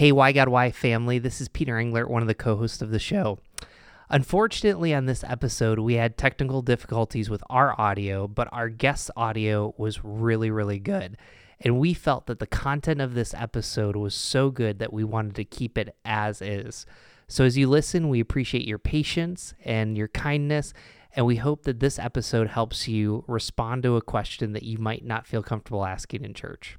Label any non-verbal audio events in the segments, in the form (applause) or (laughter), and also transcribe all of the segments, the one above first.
Hey, Why God Why family, this is Peter Englert, one of the co hosts of the show. Unfortunately, on this episode, we had technical difficulties with our audio, but our guest's audio was really, really good. And we felt that the content of this episode was so good that we wanted to keep it as is. So, as you listen, we appreciate your patience and your kindness, and we hope that this episode helps you respond to a question that you might not feel comfortable asking in church.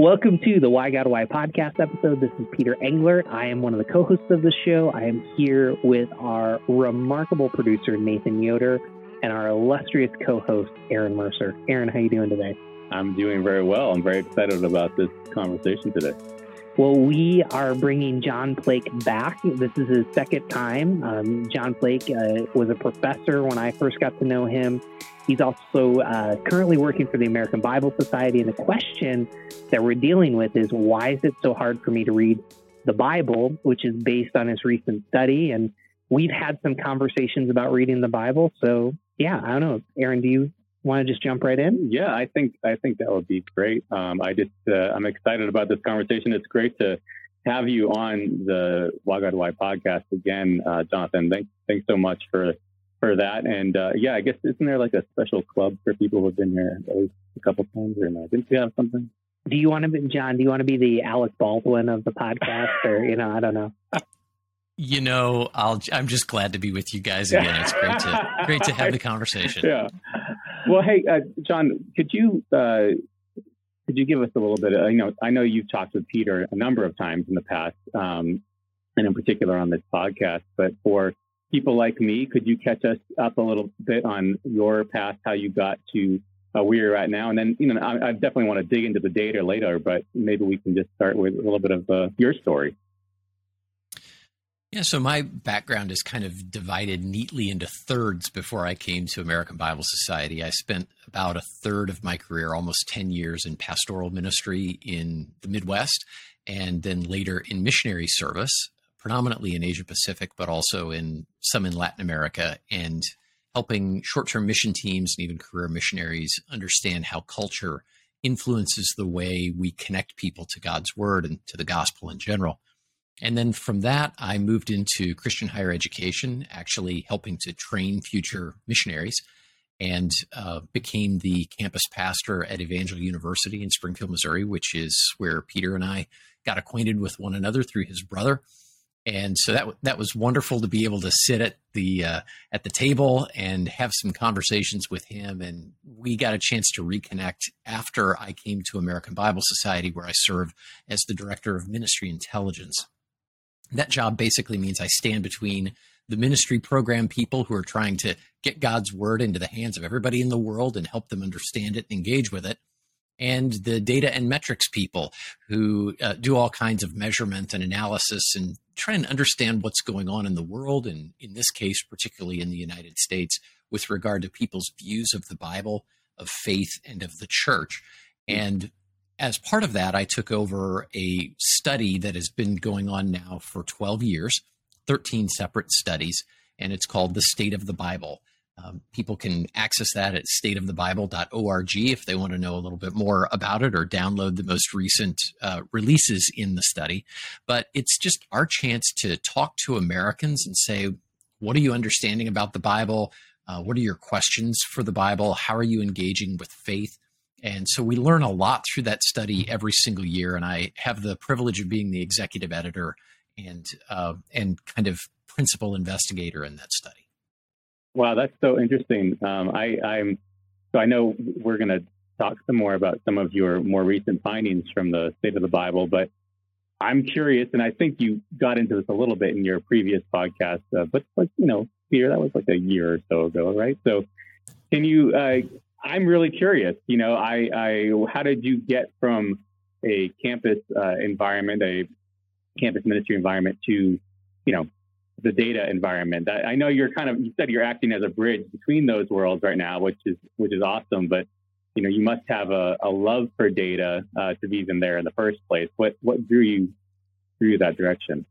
Welcome to the Why God Why podcast episode. This is Peter Englert. I am one of the co-hosts of the show. I am here with our remarkable producer Nathan Yoder and our illustrious co-host Aaron Mercer. Aaron, how are you doing today? I'm doing very well. I'm very excited about this conversation today. Well, we are bringing John Plake back. This is his second time. Um, John Plake uh, was a professor when I first got to know him. He's also uh, currently working for the American Bible Society. And the question that we're dealing with is why is it so hard for me to read the Bible, which is based on his recent study? And we've had some conversations about reading the Bible. So, yeah, I don't know. Aaron, do you want to just jump right in? Yeah, I think I think that would be great. Um, I just uh, I'm excited about this conversation. It's great to have you on the Why God Why podcast again, uh, Jonathan. Thanks thanks so much for for that. And uh, yeah, I guess isn't there like a special club for people who've been here at least a couple times or no? Didn't you have something? Do you want to be John? Do you want to be the Alec Baldwin of the podcast, or you know, I don't know. You know, I'll. I'm just glad to be with you guys again. It's great to great to have the (laughs) conversation. Yeah. Well, hey, uh, John, could you uh, could you give us a little bit? Of, you know, I know you've talked with Peter a number of times in the past, um, and in particular on this podcast. But for people like me, could you catch us up a little bit on your past, how you got to uh, where you're at now? And then, you know, I, I, definitely want to dig into the data later, but maybe we can just start with a little bit of uh, your story. Yeah, so my background is kind of divided neatly into thirds before I came to American Bible Society. I spent about a third of my career, almost 10 years, in pastoral ministry in the Midwest, and then later in missionary service predominantly in Asia Pacific, but also in some in Latin America, and helping short term mission teams and even career missionaries understand how culture influences the way we connect people to God's word and to the gospel in general. And then from that, I moved into Christian higher education, actually helping to train future missionaries, and uh, became the campus pastor at Evangel University in Springfield, Missouri, which is where Peter and I got acquainted with one another through his brother. And so that that was wonderful to be able to sit at the uh, at the table and have some conversations with him. And we got a chance to reconnect after I came to American Bible Society where I served as the director of ministry intelligence that job basically means I stand between the ministry program people who are trying to get God's word into the hands of everybody in the world and help them understand it and engage with it and the data and metrics people who uh, do all kinds of measurement and analysis and try and understand what's going on in the world, and in this case, particularly in the United States, with regard to people's views of the Bible, of faith, and of the church. And as part of that, I took over a study that has been going on now for 12 years, 13 separate studies, and it's called The State of the Bible. Um, people can access that at stateofthebible.org if they want to know a little bit more about it or download the most recent uh, releases in the study. But it's just our chance to talk to Americans and say, what are you understanding about the Bible? Uh, what are your questions for the Bible? How are you engaging with faith? And so we learn a lot through that study every single year. And I have the privilege of being the executive editor and uh, and kind of principal investigator in that study. Wow, that's so interesting. Um, I, I'm so I know we're going to talk some more about some of your more recent findings from the State of the Bible, but I'm curious, and I think you got into this a little bit in your previous podcast, uh, but like you know, Peter, that was like a year or so ago, right? So, can you? Uh, I'm really curious. You know, I, I how did you get from a campus uh, environment, a campus ministry environment, to you know the data environment. I, I, know you're kind of you said you're acting as a bridge between those worlds right now, which is which is awesome. But you know you must have a, a love for data uh, to be even there in the first place. What what drew you drew you that direction?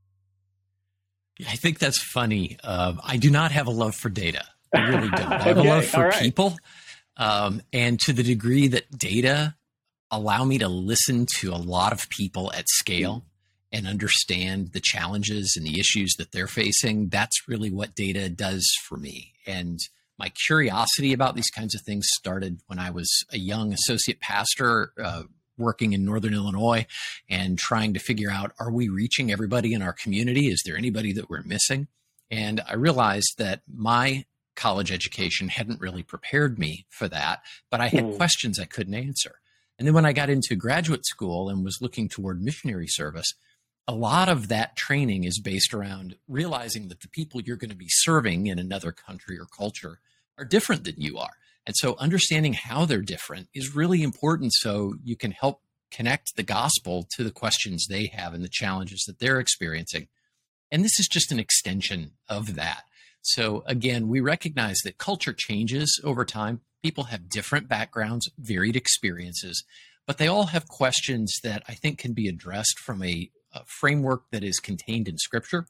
I think that's funny. Uh, I do not have a love for data. I really don't. I have okay, a love for right. people. Um, and to the degree that data allow me to listen to a lot of people at scale and understand the challenges and the issues that they're facing, that's really what data does for me. And my curiosity about these kinds of things started when I was a young associate pastor uh, working in Northern Illinois and trying to figure out are we reaching everybody in our community? Is there anybody that we're missing? And I realized that my college education hadn't really prepared me for that, but I had mm. questions I couldn't answer. And then when I got into graduate school and was looking toward missionary service, a lot of that training is based around realizing that the people you're going to be serving in another country or culture are different than you are. And so understanding how they're different is really important so you can help connect the gospel to the questions they have and the challenges that they're experiencing. And this is just an extension of that. So again, we recognize that culture changes over time. People have different backgrounds, varied experiences, but they all have questions that I think can be addressed from a, a framework that is contained in scripture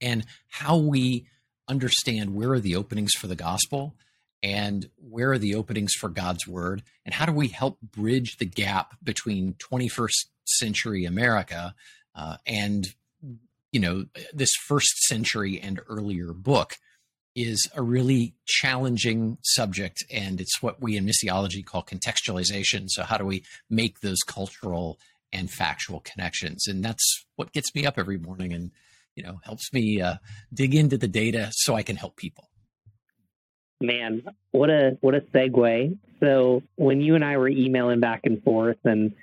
and how we understand where are the openings for the gospel and where are the openings for God's word and how do we help bridge the gap between 21st century America uh, and you know, this first century and earlier book is a really challenging subject. And it's what we in missiology call contextualization. So, how do we make those cultural and factual connections? And that's what gets me up every morning and, you know, helps me uh, dig into the data so I can help people. Man, what a what a segue. So when you and I were emailing back and forth and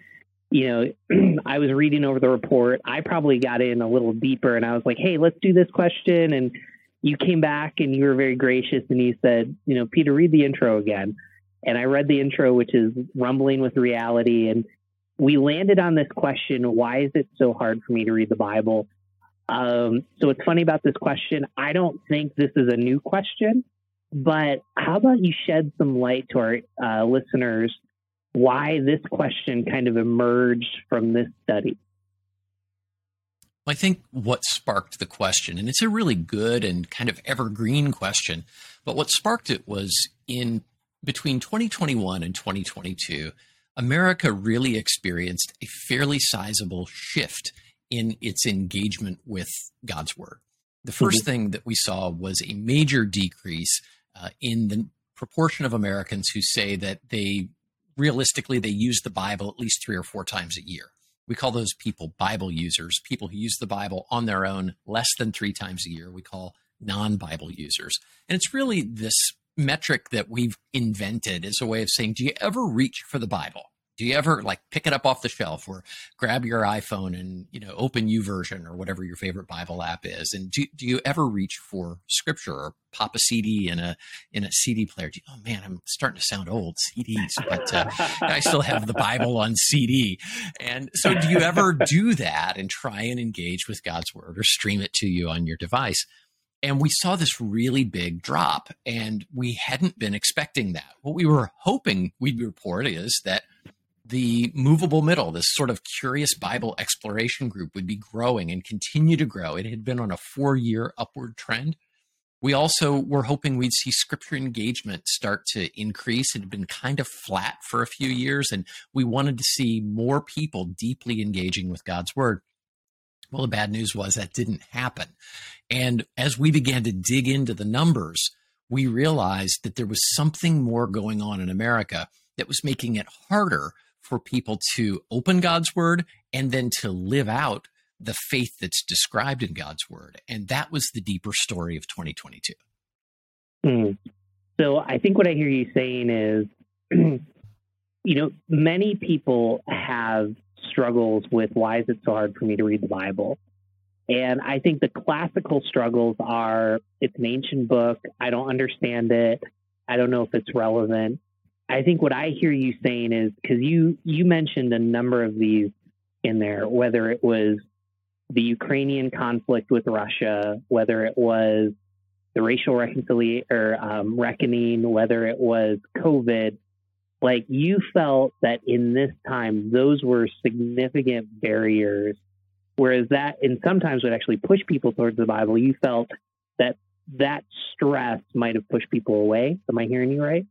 you know, (clears throat) I was reading over the report. I probably got in a little deeper and I was like, hey, let's do this question. And you came back and you were very gracious and you said, you know, Peter, read the intro again. And I read the intro, which is rumbling with reality. And we landed on this question why is it so hard for me to read the Bible? Um, so it's funny about this question. I don't think this is a new question, but how about you shed some light to our uh, listeners why this question kind of emerged from this study. I think what sparked the question, and it's a really good and kind of evergreen question, but what sparked it was in between 2021 and 2022, America really experienced a fairly sizable shift in its engagement with God's Word. The 1st mm-hmm. thing that we saw was a major decrease uh, in the proportion of Americans who say that they realistically, they use the Bible at least three or four times a year. We call those people Bible users, people who use the Bible on their own less than three times a year. We call non Bible users. And it's really this metric that we've invented as a way of saying, do you ever reach for the Bible? Do you ever like pick it up off the shelf or grab your iPhone and, you know, open YouVersion or whatever your favorite Bible app is? And do, do you ever reach for scripture or pop a CD in a, in a CD player? You, oh man, I'm starting to sound old CDs, but uh, I still have the Bible on CD. And so do you ever do that and try and engage with God's word or stream it to you on your device? And we saw this really big drop, and we hadn't been expecting that. What we were hoping we'd report is that the movable middle, this sort of curious Bible exploration group, would be growing and continue to grow. It had been on a four year upward trend. We also were hoping we'd see scripture engagement start to increase. It had been kind of flat for a few years, and we wanted to see more people deeply engaging with God's word. Well, the bad news was that didn't happen. And as we began to dig into the numbers, we realized that there was something more going on in America that was making it harder for people to open God's word and then to live out the faith that's described in God's word. And that was the deeper story of 2022. Mm. So I think what I hear you saying is, (clears throat) you know, many people have struggles with why is it so hard for me to read the Bible? And I think the classical struggles are it's an ancient book. I don't understand it. I don't know if it's relevant. I think what I hear you saying is because you you mentioned a number of these in there, whether it was the Ukrainian conflict with Russia, whether it was the racial reconciliation or um, reckoning, whether it was COVID, like you felt that in this time those were significant barriers Whereas that, and sometimes would actually push people towards the Bible. You felt that that stress might have pushed people away. Am I hearing you right?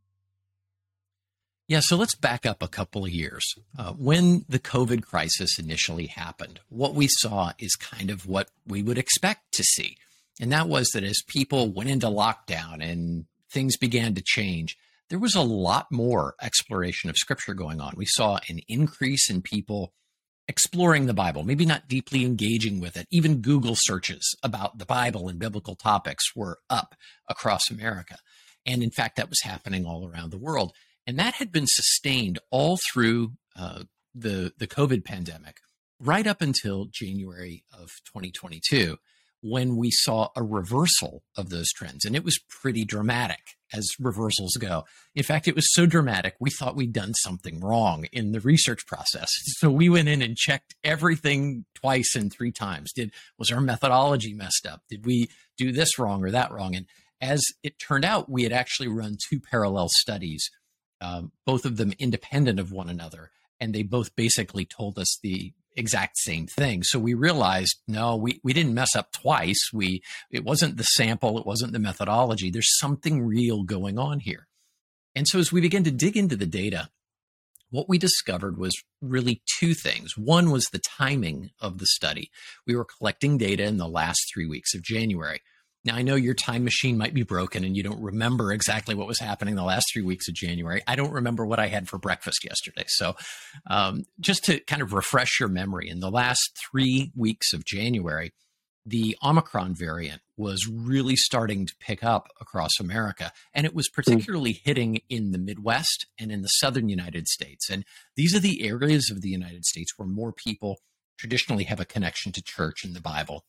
Yeah, so let's back up a couple of years. Uh, when the COVID crisis initially happened, what we saw is kind of what we would expect to see. And that was that as people went into lockdown and things began to change, there was a lot more exploration of scripture going on. We saw an increase in people exploring the Bible, maybe not deeply engaging with it. Even Google searches about the Bible and biblical topics were up across America. And in fact, that was happening all around the world. And that had been sustained all through uh, the, the COVID pandemic, right up until January of 2022 when we saw a reversal of those trends. And it was pretty dramatic as reversals go. In fact, it was so dramatic, we thought we'd done something wrong in the research process. (laughs) So we went in and checked everything twice and three times. Did was our methodology messed up? Did we do this wrong or that wrong? And as it turned out, we had actually run two parallel studies, um, both of them independent of one another. And they both basically told us the exact same thing. So we realized, no, we, we didn't mess up twice. We, it wasn't the sample. It wasn't the methodology. There's something real going on here. And so as we began to dig into the data, what we discovered was really two things. One was the timing of the study. We were collecting data in the last three weeks of January. Now, I know your time machine might be broken and you don't remember exactly what was happening the last three weeks of January. I don't remember what I had for breakfast yesterday. So, um, just to kind of refresh your memory, in the last three weeks of January, the Omicron variant was really starting to pick up across America. And it was hmm. particularly hitting in the Midwest and in the southern United States. And these are the areas of the United States where more people traditionally have a connection to church and the Bible.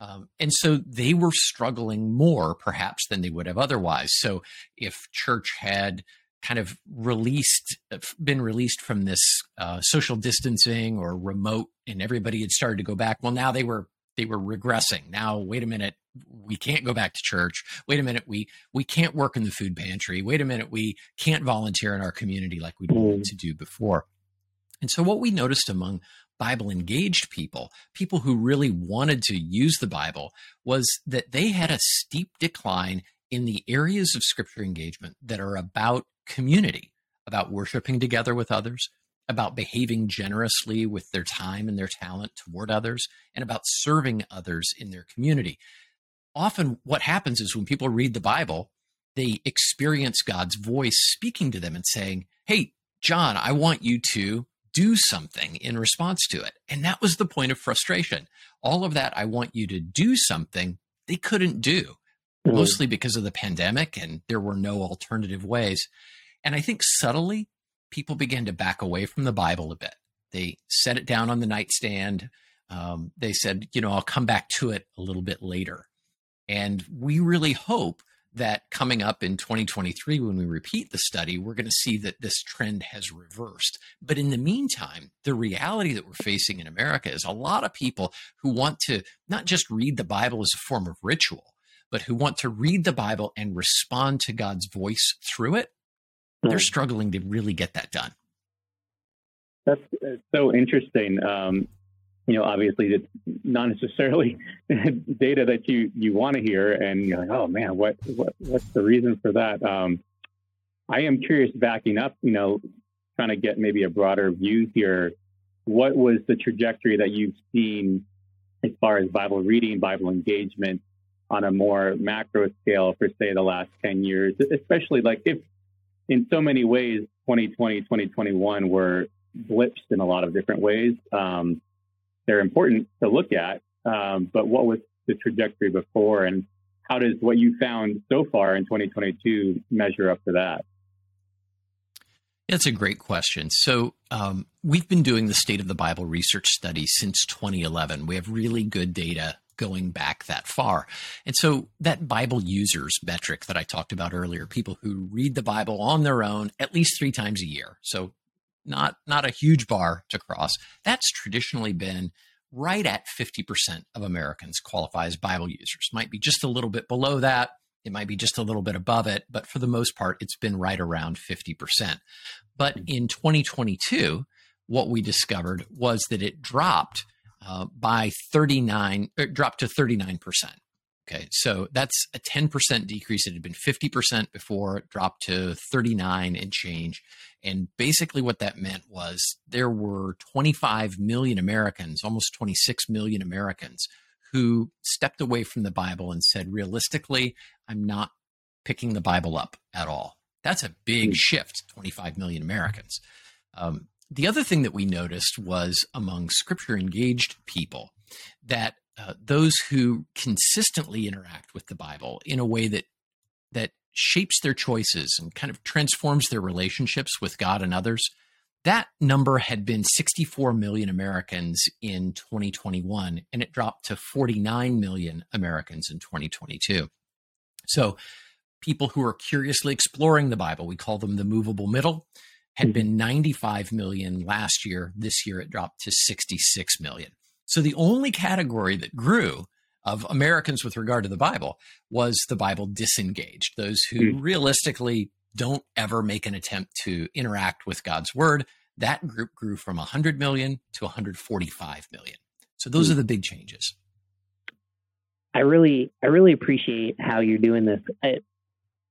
Um, and so they were struggling more, perhaps, than they would have otherwise. So if church had kind of released, uh, been released from this uh, social distancing or remote, and everybody had started to go back, well, now they were they were regressing. Now, wait a minute, we can't go back to church. Wait a minute, we we can't work in the food pantry. Wait a minute, we can't volunteer in our community like we wanted mm. to do before. And so, what we noticed among Bible engaged people, people who really wanted to use the Bible, was that they had a steep decline in the areas of scripture engagement that are about community, about worshiping together with others, about behaving generously with their time and their talent toward others, and about serving others in their community. Often, what happens is when people read the Bible, they experience God's voice speaking to them and saying, Hey, John, I want you to do something in response to it. And that was the point of frustration. All of that, I want you to do something, they couldn't do, mm-hmm. mostly because of the pandemic and there were no alternative ways. And I think subtly, people began to back away from the Bible a bit. They set it down on the nightstand. Um, they said, you know, I'll come back to it a little bit later. And we really hope that coming up in 2023, when we repeat the study, we're going to see that this trend has reversed. But in the meantime, the reality that we're facing in America is a lot of people who want to not just read the Bible as a form of ritual, but who want to read the Bible and respond to God's voice through it. They're struggling to really get that done. That's so interesting. Um, you know, obviously it's not necessarily (laughs) data that you you want to hear, and you're like, oh man, what what what's the reason for that? Um, I am curious, backing up, you know, trying to get maybe a broader view here. What was the trajectory that you've seen as far as Bible reading, Bible engagement on a more macro scale for say the last 10 years, especially like if in so many ways 2020, 2021 were blips in a lot of different ways. Um, they're important to look at. Um, but what was the trajectory before, and how does what you found so far in 2022 measure up to that? That's a great question. So, um, we've been doing the State of the Bible research study since 2011. We have really good data going back that far. And so, that Bible users metric that I talked about earlier, people who read the Bible on their own at least three times a year. So, not not a huge bar to cross. That's traditionally been right at 50% of Americans qualify as Bible users. Might be just a little bit below that. It might be just a little bit above it, but for the most part, it's been right around 50%. But in 2022, what we discovered was that it dropped uh, by 39, er, dropped to 39%. Okay, so that's a 10% decrease. It had been 50% before, it dropped to 39 and change. And basically, what that meant was there were 25 million Americans, almost 26 million Americans, who stepped away from the Bible and said, realistically, I'm not picking the Bible up at all. That's a big hmm. shift, 25 million Americans. Um, the other thing that we noticed was among scripture engaged people that uh, those who consistently interact with the Bible in a way that that shapes their choices and kind of transforms their relationships with God and others. That number had been 64 million Americans in 2021, and it dropped to 49 million Americans in 2022. So, people who are curiously exploring the Bible, we call them the movable middle, had mm-hmm. been 95 million last year. This year, it dropped to 66 million. So the only category that grew of Americans with regard to the Bible was the Bible disengaged, those who mm. realistically don't ever make an attempt to interact with God's word. That group grew from 100 million to 145 million. So those mm. are the big changes. I really, I really appreciate how you're doing this. I,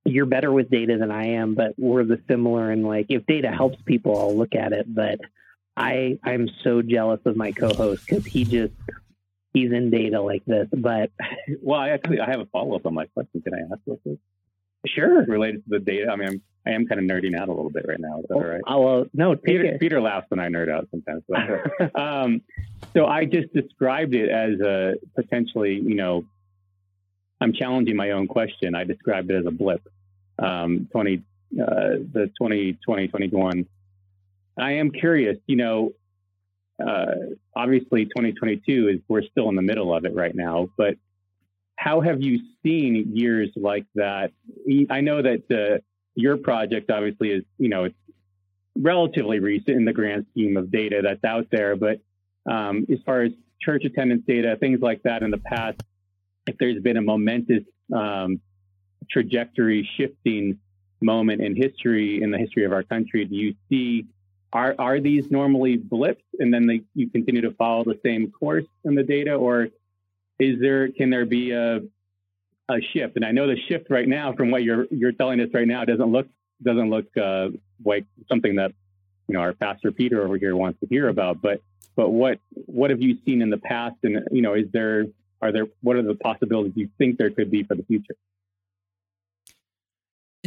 you're better with data than I am, but we're the similar. And like, if data helps people, I'll look at it. But I I'm so jealous of my co-host because he just he's in data like this. But (laughs) well, I actually I have a follow up on my question. Can I ask real quick? Sure. Related to the data. I mean, I'm I am kind of nerding out a little bit right now. Is that all right? Oh, no, Peter, Peter laughs when I nerd out sometimes. (laughs) Um, so I just described it as a potentially, you know, I'm challenging my own question. I described it as a blip. Um, 20, uh, the 2020, 2021 I am curious, you know, uh, obviously 2022 is we're still in the middle of it right now, but how have you seen years like that? I know that uh, your project obviously is, you know, it's relatively recent in the grand scheme of data that's out there, but um, as far as church attendance data, things like that in the past, if there's been a momentous um, trajectory shifting moment in history, in the history of our country, do you see are are these normally blips and then they, you continue to follow the same course in the data or is there can there be a a shift? And i know the shift right now from what you're you're telling us right now doesn't look doesn't look uh, like something that you know our pastor peter over here wants to hear about but but what what have you seen in the past? And you know is there are there what are the possibilities you think there could be for the future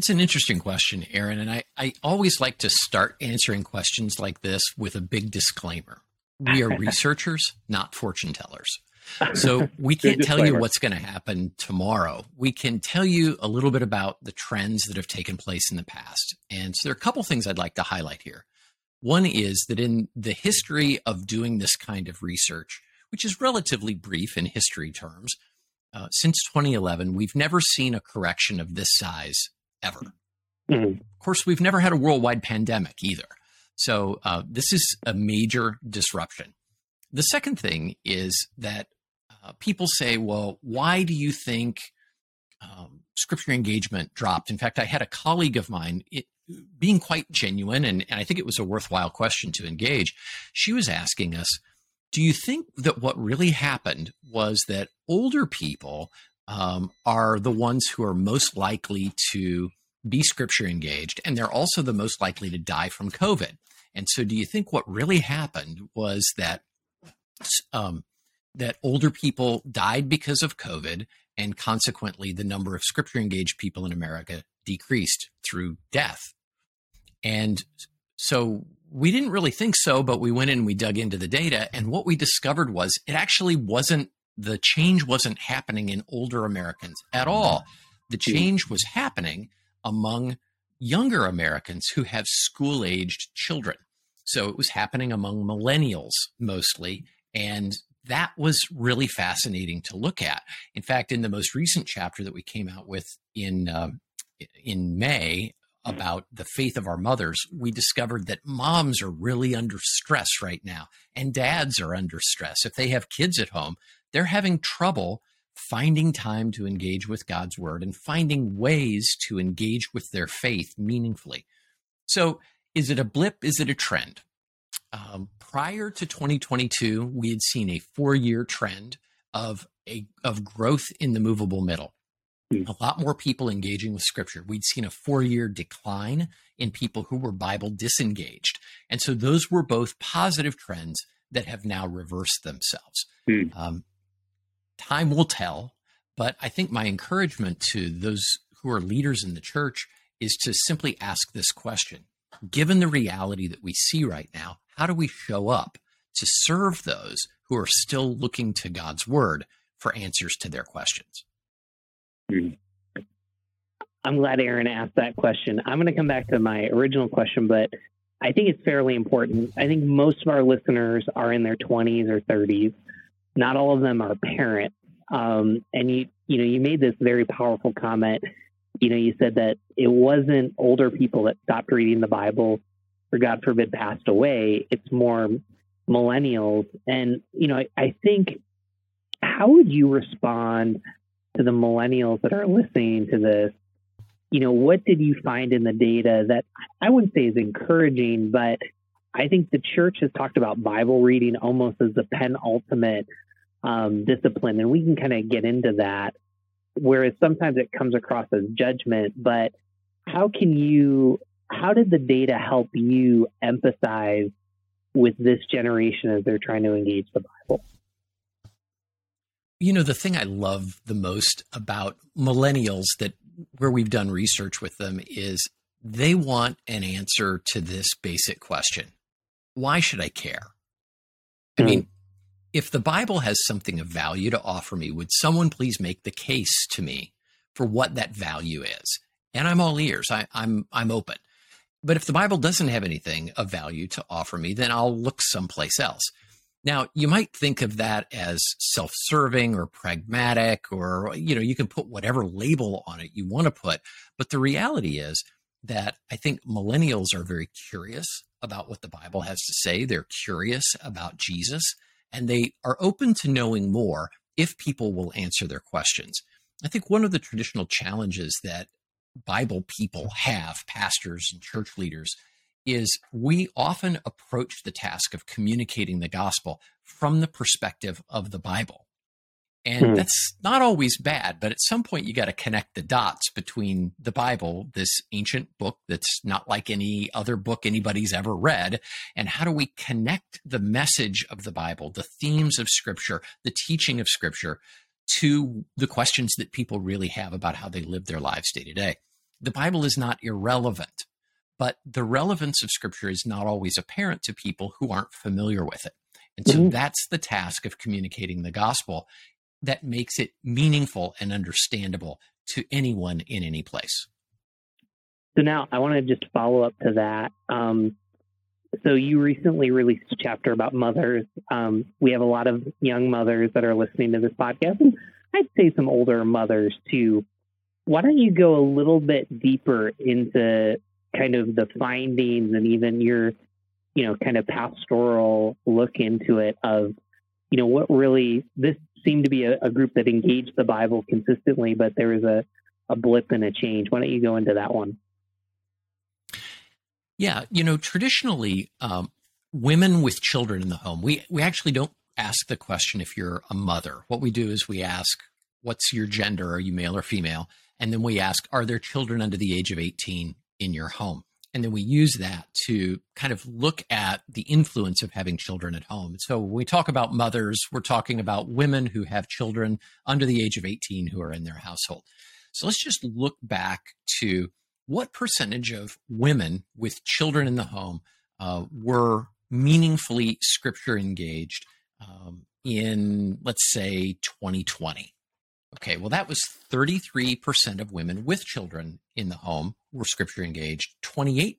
it's an interesting question, Aaron, and I, I always like to start answering questions like this with a big disclaimer. We are (laughs) researchers, not fortune tellers. (laughs) So we can't tell you what's going to happen tomorrow. We can tell you a little bit about the trends that have taken place in the past. And so there are a couple things I'd like to highlight here. One is that in the history of doing this kind of research, which is relatively brief in history terms, uh, since 2011, we've never seen a correction of this size ever. Mm-hmm. Of course, we've never had a worldwide pandemic either. So uh, this is a major disruption. The second thing is that uh, people say, well, why do you think um, scripture engagement dropped? In fact, I had a colleague of mine, it, being quite genuine, and, and I think it was a worthwhile question to engage. She was asking us, do you think that what really happened was that older people um, are the ones who are most likely to be scripture engaged, and they're also the most likely to die from COVID. And so, do you think what really happened was that um, that older people died because of COVID, and consequently, the number of scripture engaged people in America decreased through death? And so, we didn't really think so, but we went in and we dug into the data, and what we discovered was it actually wasn't the change wasn't happening in older Americans at all. The hmm. change was happening among younger Americans who have school aged children. So it was happening among millennials mostly. And that was really fascinating to look at. In fact, in the most recent chapter that we came out with in, uh, in May about the faith of our mothers, we discovered that moms are really under stress right now and dads are under stress. If they have kids at home, they're having trouble finding time to engage with God's word and finding ways to engage with their faith meaningfully. So, is it a blip? Is it a trend? Um, prior to 2022, we had seen a four year trend of a of growth in the movable middle. Mm. A lot more people engaging with scripture. We'd seen a four year decline in people who were Bible disengaged. And so those were both positive trends that have now reversed themselves. Mm. Um, time will tell, but I think my encouragement to those who are leaders in the church is to simply ask this question Given the reality that we see right now, how do we show up to serve those who are still looking to God's word for answers to their questions? Hmm. I'm glad Aaron asked that question. I'm going to come back to my original question, but I think it's fairly important. I think most of our listeners are in their 20s or 30s. Not all of them are parents. Um, and you, you know, you made this very powerful comment. You know, you said that it wasn't older people that stopped reading the Bible or God forbid passed away. It's more millennials. And, you know, I, I think how would you respond to the millennials that are listening to this, you know, what did you find in the data that I wouldn't say is encouraging, but I think the church has talked about Bible reading almost as the penultimate um, discipline, and we can kind of get into that. Whereas sometimes it comes across as judgment, but how can you, how did the data help you emphasize with this generation as they're trying to engage the Bible? You know, the thing I love the most about millennials that where we've done research with them is they want an answer to this basic question. Why should I care? I hmm. mean, if the Bible has something of value to offer me, would someone please make the case to me for what that value is? And I'm all ears. I, I'm I'm open. But if the Bible doesn't have anything of value to offer me, then I'll look someplace else. Now, you might think of that as self serving or pragmatic, or, you know, you can put whatever label on it you want to put. But the reality is that I think millennials are very curious about what the Bible has to say. They're curious about Jesus, and they are open to knowing more if people will answer their questions. I think one of the traditional challenges that Bible people have, pastors and church leaders, is we often approach the task of communicating the gospel from the perspective of the Bible. And hmm. that's not always bad, but at some point you got to connect the dots between the Bible, this ancient book that's not like any other book anybody's ever read, and how do we connect the message of the Bible, the themes of Scripture, the teaching of Scripture to the questions that people really have about how they live their lives day to day. The Bible is not irrelevant but the relevance of scripture is not always apparent to people who aren't familiar with it. And so mm-hmm. that's the task of communicating the gospel that makes it meaningful and understandable to anyone in any place. So now I want to just follow up to that. Um, so you recently released a chapter about mothers. Um, we have a lot of young mothers that are listening to this podcast, and I'd say some older mothers too. Why don't you go a little bit deeper into kind of the findings and even your, you know, kind of pastoral look into it of, you know, what really this seemed to be a, a group that engaged the Bible consistently, but there was a, a blip and a change. Why don't you go into that one? Yeah, you know, traditionally, um, women with children in the home, we we actually don't ask the question if you're a mother. What we do is we ask, "What's your gender? Are you male or female?" And then we ask, "Are there children under the age of 18 in your home. And then we use that to kind of look at the influence of having children at home. So when we talk about mothers, we're talking about women who have children under the age of 18 who are in their household. So let's just look back to what percentage of women with children in the home uh, were meaningfully scripture engaged um, in, let's say, 2020. Okay, well, that was 33% of women with children in the home were scripture engaged. 28%,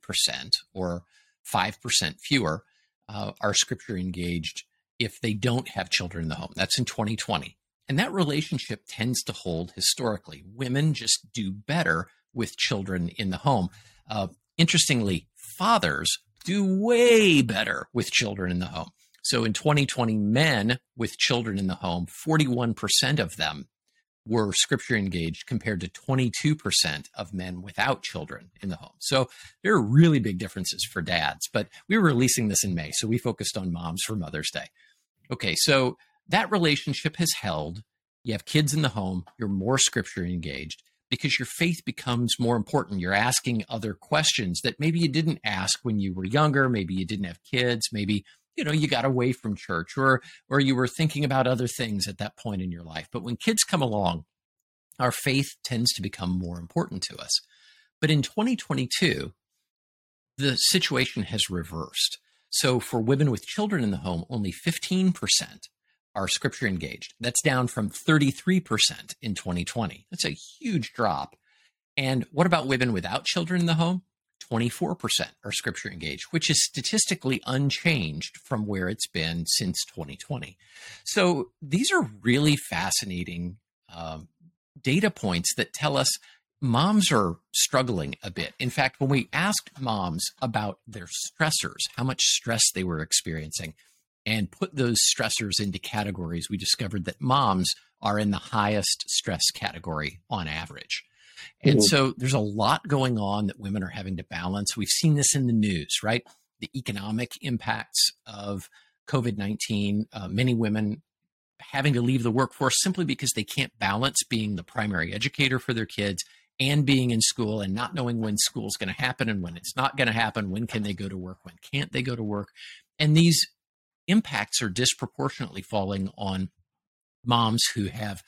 or 5% fewer, uh, are scripture engaged if they don't have children in the home. That's in 2020. And that relationship tends to hold historically. Women just do better with children in the home. Uh, interestingly, fathers do way better with children in the home. So in 2020, men with children in the home, 41% of them were scripture engaged compared to 22% of men without children in the home. So there are really big differences for dads, but we were releasing this in May, so we focused on moms for Mother's Day. Okay, so that relationship has held. You have kids in the home, you're more scripture engaged because your faith becomes more important. You're asking other questions that maybe you didn't ask when you were younger, maybe you didn't have kids, maybe you know you got away from church or or you were thinking about other things at that point in your life. But when kids come along our faith tends to become more important to us. But in 2022 the situation has reversed. So for women with children in the home only 15% are scripture engaged. That's down from 33% in 2020 that's a huge drop. And what about women without children in the home 24% are scripture engaged, which is statistically unchanged from where it's been since 2020. So these are really fascinating um, data points that tell us moms are struggling a bit. In fact, when we asked moms about their stressors, how much stress they were experiencing, and put those stressors into categories, we discovered that moms are in the highest stress category on average. And mm-hmm. so there's a lot going on that women are having to balance. We've seen this in the news, right? The economic impacts of COVID 19, uh, many women having to leave the workforce simply because they can't balance being the primary educator for their kids and being in school and not knowing when school's going to happen and when it's not going to happen. When can they go to work? When can't they go to work? And these impacts are disproportionately falling on moms who have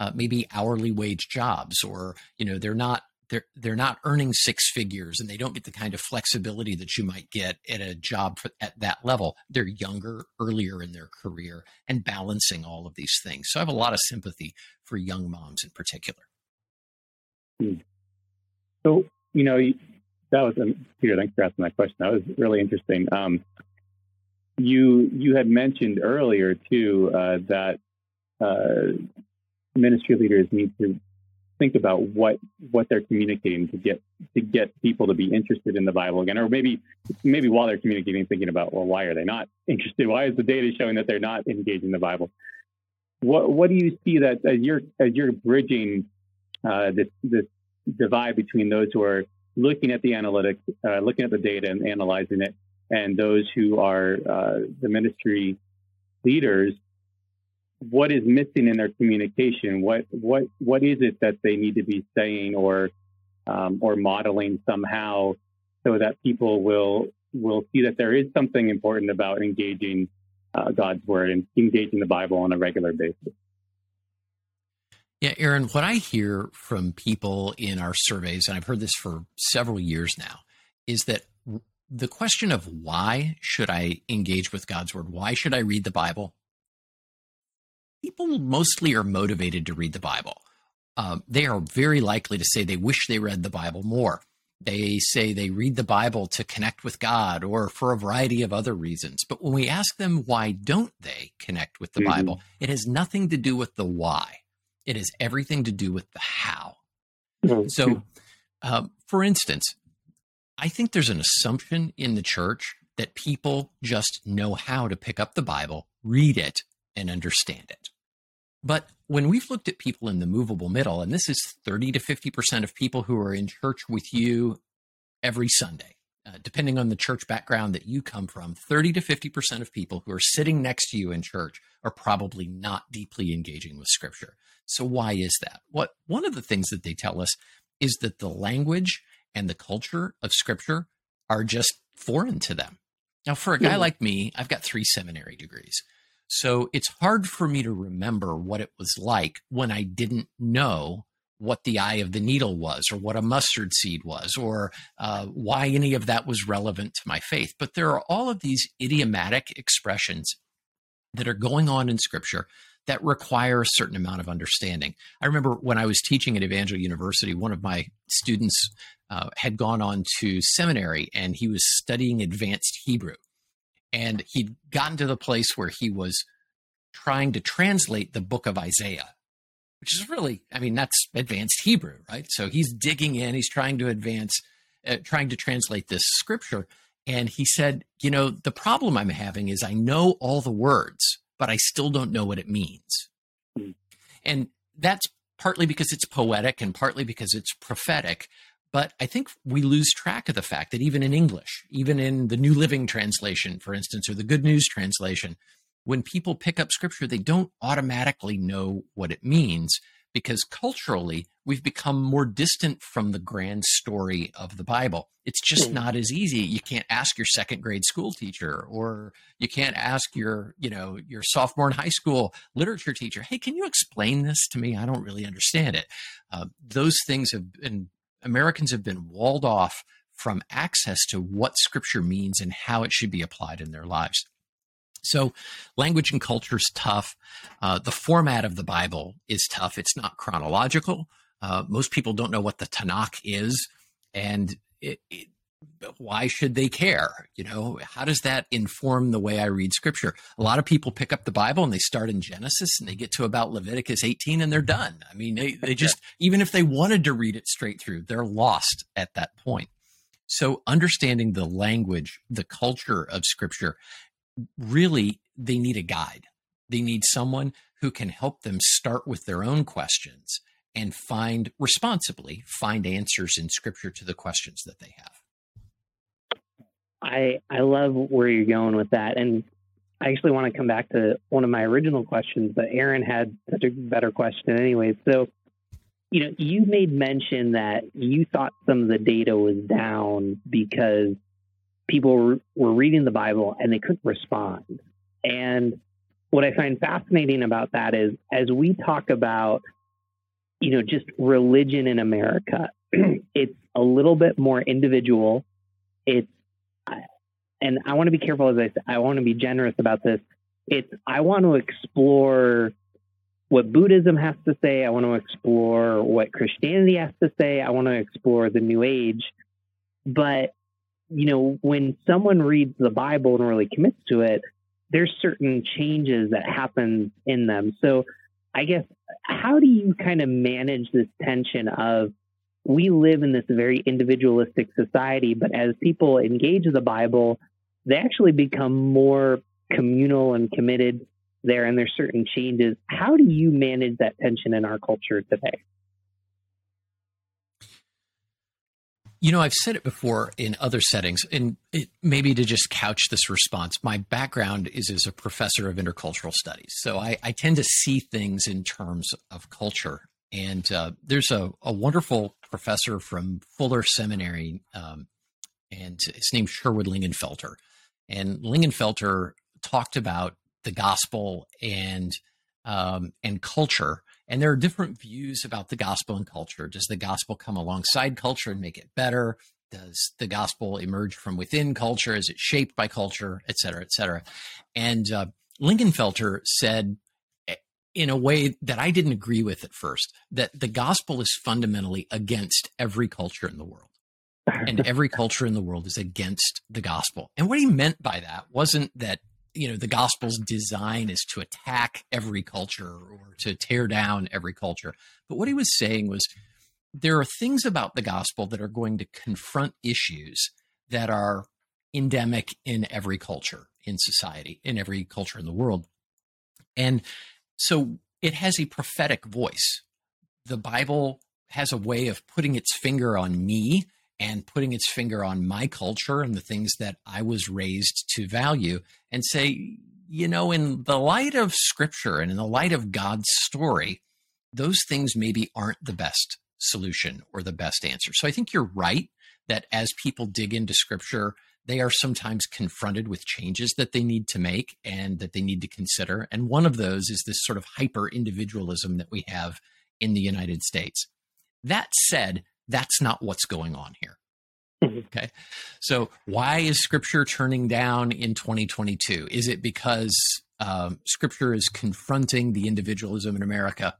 uh, maybe hourly wage jobs or you know they're not they're they're not earning six figures and they don't get the kind of flexibility that you might get at a job for, at that level. They're younger earlier in their career and balancing all of these things. So i have a lot of sympathy for young moms in particular. Hmm. so you know that was um, peter thanks for asking that question. That was really interesting. Um, you you had mentioned earlier too uh, that uh, ministry leaders need to think about what what they're communicating to get to get people to be interested in the Bible again, or maybe maybe while they're communicating, thinking about well, why are they not (laughs) interested? Why is the data showing that they're not engaging the Bible? What what do you see that as you're as you're bridging uh, this this divide between those who are looking at the analytics, uh, looking at the data and analyzing it, and those who are uh, the ministry leaders what is missing in their communication? What what what is it that they need to be saying or um, or modeling somehow so that people will will see that there is something important about engaging uh, God's word and engaging the Bible on a regular basis. Yeah, Aaron, what I hear from people in our surveys, and I've heard this for several years now, is that the question of why should I engage with God's word? Why should I read the Bible? People mostly are motivated to read the Bible. Uh, they are very likely to say they wish they read the Bible more. They say they read the Bible to connect with God or for a variety of other reasons. But when we ask them why don't they connect with the mm-hmm. Bible, it has nothing to do with the why. It has everything to do with the how. Mm-hmm. So, uh, for instance, I think there's an assumption in the church that people just know how to pick up the Bible, read it, and understand it. But when we've looked at people in the movable middle, and this is 30 to 50% of people who are in church with you every Sunday, uh, depending on the church background that you come from, 30 to 50% of people who are sitting next to you in church are probably not deeply engaging with scripture. So why is that? What one of the things that they tell us is that the language and the culture of scripture are just foreign to them. Now, for a guy like me, I've got three seminary degrees. So it's hard for me to remember what it was like when I didn't know what the eye of the needle was or what a mustard seed was or uh, why any of that was relevant to my faith. But there are all of these idiomatic expressions that are going on in scripture that require a certain amount of understanding. I remember when I was teaching at Evangel University, one of my students uh, had gone on to seminary and he was studying advanced Hebrew and he'd gotten to the place where he was trying to translate the book of Isaiah, which is really, I mean, that's advanced Hebrew, right? So he's digging in, he's trying to advance, uh, trying to translate this scripture. And he said, You know, the problem I'm having is I know all the words, but I still don't know what it means. Mm. And that's partly because it's poetic and partly because it's prophetic. But I think we lose track of the fact that even in English, even in the New Living Translation, for instance, or the Good News Translation, when people pick up scripture, they don't automatically know what it means because culturally we've become more distant from the grand story of the Bible. It's just hmm. not as easy. You can't ask your second grade school teacher or you can't ask your, you know, your sophomore in high school literature teacher, "Hey, can you explain this to me? I don't really understand it." Uh, those things have been Americans have been walled off from access to what scripture means and how it should be applied in their lives. So, language and culture is tough. Uh, the format of the Bible is tough. It's not chronological. Uh, most people don't know what the Tanakh is, and it, it, why should they care? You know, how does that inform the way I read Scripture? A lot of people pick up the Bible and they start in Genesis and they get to about Leviticus 18 and they're done. I mean, they, they (laughs) just even if they wanted to read it straight through, they're lost at that point. So, understanding the language, the culture of Scripture, really they need a guide. They need someone who can help them start with their own questions and find responsibly find answers in scripture to the questions that they have. I I love where you're going with that and I actually want to come back to one of my original questions, but Aaron had such a better question anyway. So, you know, you made mention that you thought some of the data was down because people were reading the Bible and they couldn't respond. And what I find fascinating about that is as we talk about, you know, just religion in America, (clears throat) it's a little bit more individual. It's, and I want to be careful as I say, I want to be generous about this. It's, I want to explore what Buddhism has to say. I want to explore what Christianity has to say. I want to explore the New Age. But you know, when someone reads the Bible and really commits to it, there's certain changes that happen in them. So I guess how do you kind of manage this tension of we live in this very individualistic society, but as people engage the Bible, they actually become more communal and committed there and there's certain changes. How do you manage that tension in our culture today? You know, I've said it before in other settings, and it, maybe to just couch this response, my background is as a professor of intercultural studies. So I, I tend to see things in terms of culture. And uh, there's a, a, wonderful professor from Fuller Seminary, um, and his name's Sherwood Lingenfelter. And Lingenfelter talked about the gospel and um, and culture and there are different views about the gospel and culture. Does the gospel come alongside culture and make it better? Does the gospel emerge from within culture? Is it shaped by culture, et cetera, et cetera? And uh, Lingenfelter said, eh, in a way that I didn't agree with at first, that the gospel is fundamentally against every culture in the world. And every culture in the world is against the gospel. And what he meant by that wasn't that you know the gospel's design is to attack every culture or to tear down every culture. But what he was saying was there are things about the gospel that are going to confront issues that are endemic in every culture in society in every culture in the world. And so it has a prophetic voice. The bible has a way of putting its finger on me and putting its finger on my culture and the things that I was raised to value and say, you know, in the light of scripture and in the light of God's story, those things maybe aren't the best solution or the best answer. So I think you're right that as people dig into scripture, they are sometimes confronted with changes that they need to make and that they need to consider. And one of those is this sort of hyper individualism that we have in the United States. That said, that's not what's going on here. Mm-hmm. Okay. So, why is scripture turning down in 2022? Is it because um, scripture is confronting the individualism in America?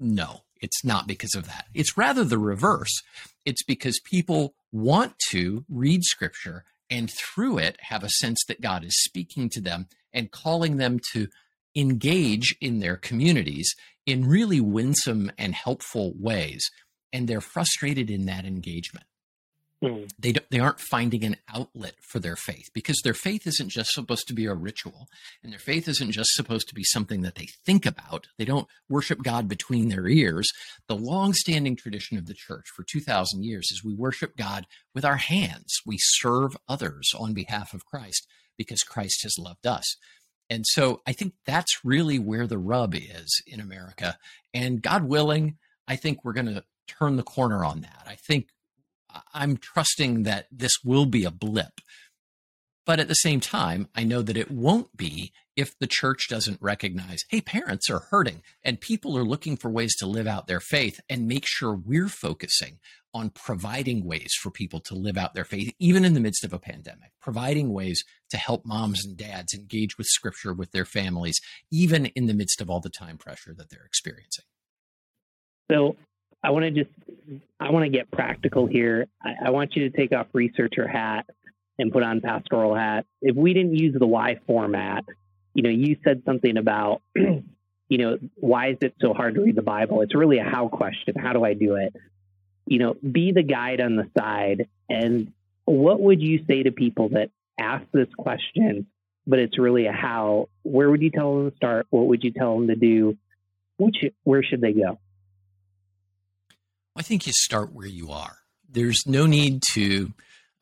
No, it's not because of that. It's rather the reverse. It's because people want to read scripture and through it have a sense that God is speaking to them and calling them to engage in their communities in really winsome and helpful ways and they're frustrated in that engagement. Mm. They they aren't finding an outlet for their faith because their faith isn't just supposed to be a ritual, and their faith isn't just supposed to be something that they think about. They don't worship God between their ears. The long-standing tradition of the church for two thousand years is we worship God with our hands. We serve others on behalf of Christ because Christ has loved us. And so I think that's really where the rub is in America. And God willing, I think we're going to turn the corner on that. I think I'm trusting that this will be a blip. But at the same time, I know that it won't be if the church doesn't recognize, hey, parents are hurting and people are looking for ways to live out their faith and make sure we're focusing on providing ways for people to live out their faith, even in the midst of a pandemic, providing ways to help moms and dads engage with scripture with their families, even in the midst of all the time pressure that they're experiencing. So I want to just I want to get practical here. I, I, want you to take off researcher hat and put on pastoral hat. If we didn't use the why format, you know, you said something about, (clears throat) you know, why is it so hard to read the Bible? It's really a how question. How do I do it? You know, be the guide on the side. And what would you say to people that ask this question, but it's really a how? Where would you tell them to start? What would you tell them to do? Which, where should they go? I think you start where you are. There's no need to